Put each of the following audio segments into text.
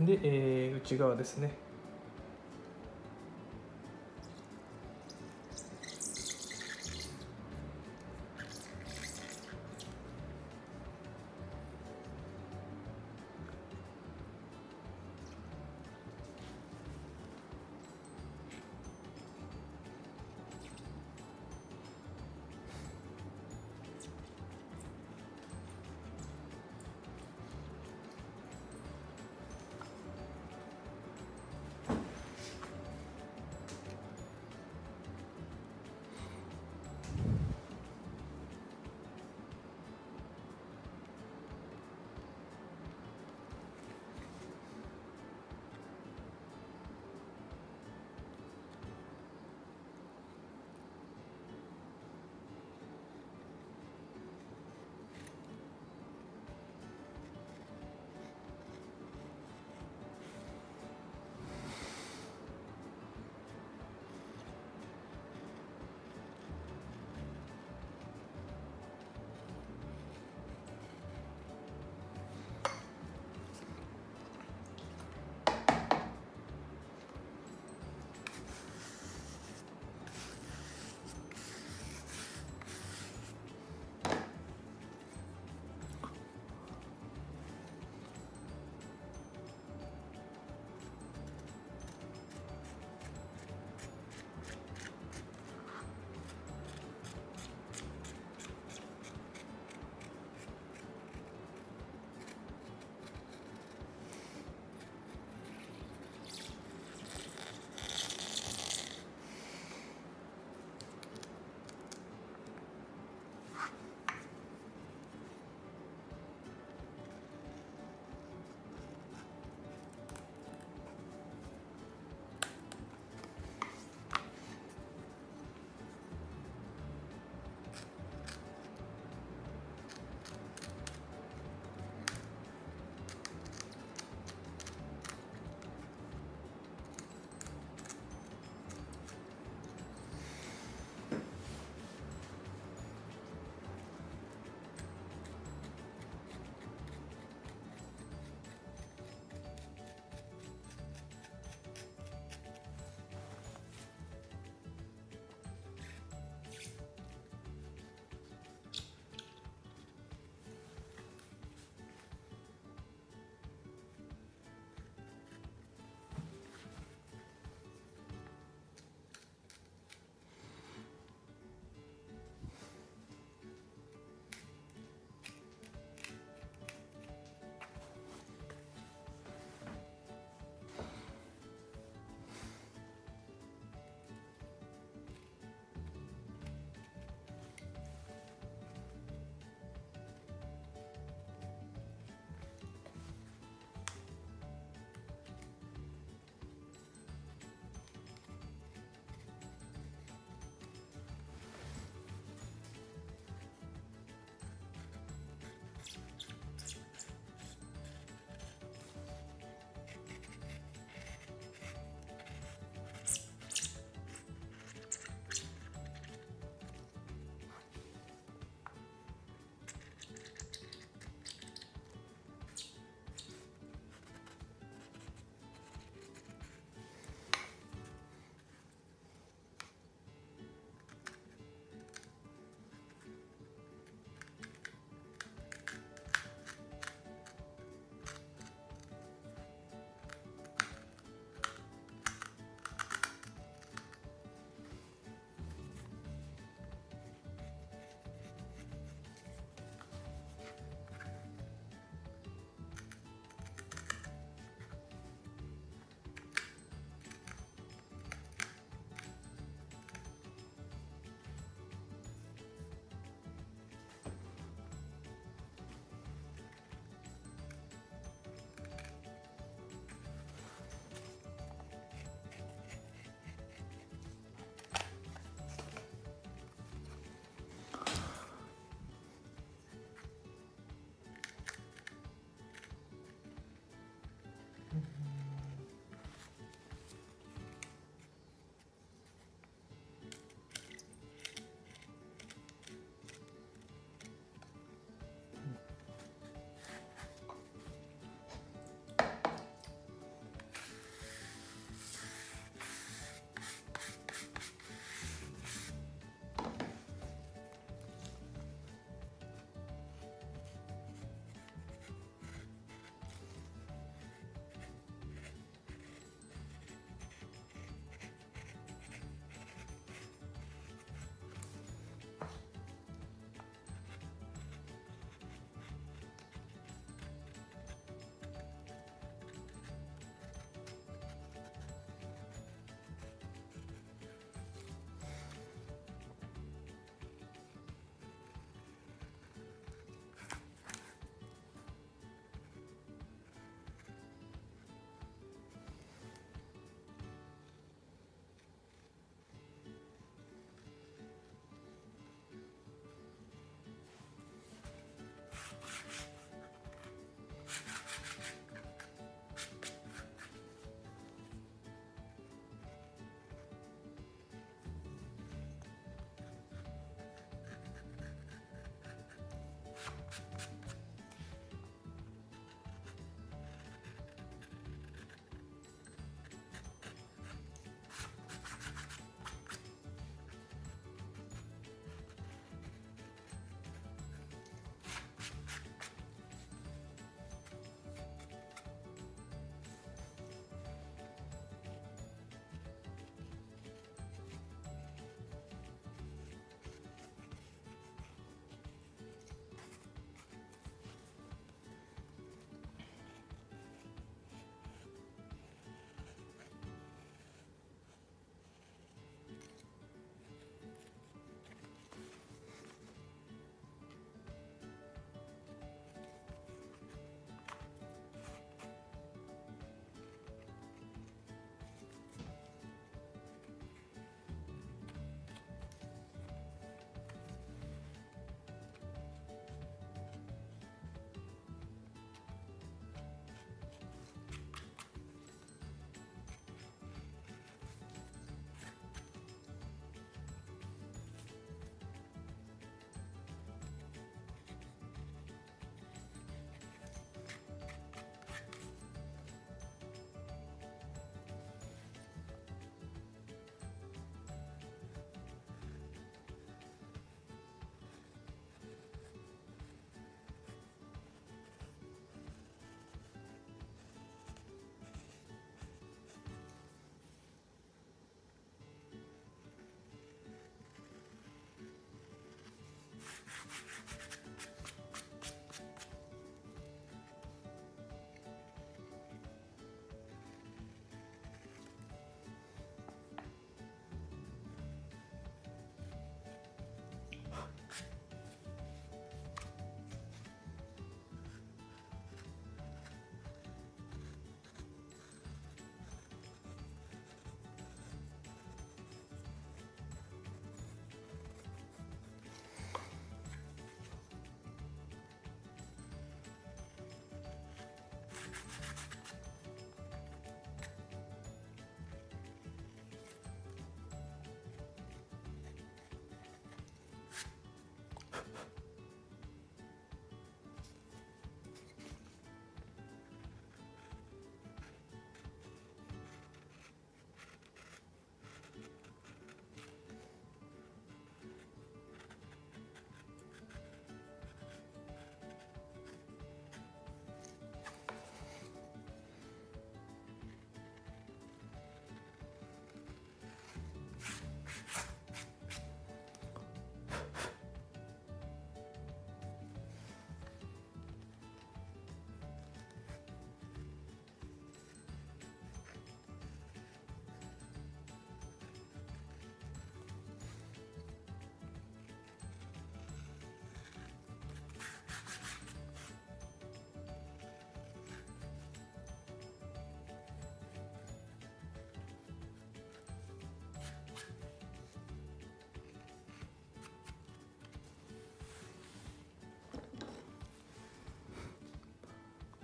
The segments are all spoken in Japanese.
で、えー内側ですね。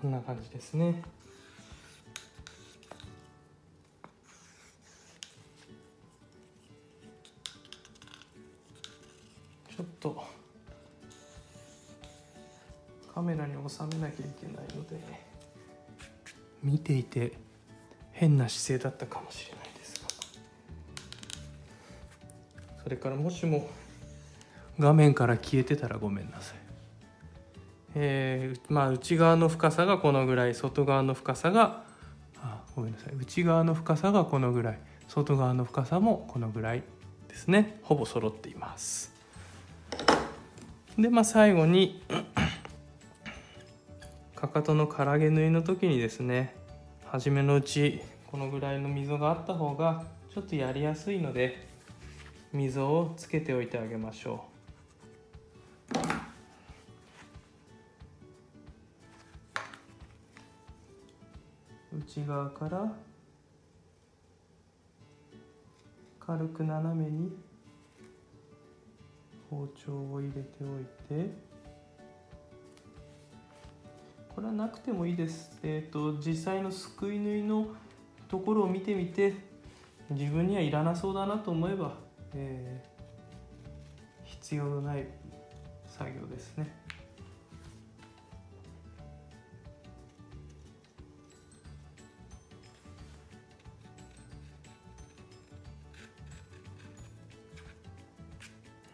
こんな感じですね。ちょっとカメラに収めなきゃいけないので見ていて変な姿勢だったかもしれないですが。それからもしも画面から消えてたらごめんなさい。えー、まあ内側の深さがこのぐらい外側の深さがあごめんなさい。内側の深さがこのぐらい。外側の深さもこのぐらいですね。ほぼ揃っています。でまあ最後に かかとの唐毛縫いの時にですね初めのうちこのぐらいの溝があった方がちょっとやりやすいので溝をつけておいてあげましょう。内側から軽く斜めに包丁を入れておいてこれはなくてもいいです、えー、と実際のすくい縫いのところを見てみて自分にはいらなそうだなと思えば、えー必要のない作業ですね。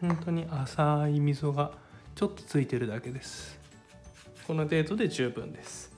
本当に浅い溝がちょっとついてるだけです。この程度で十分です。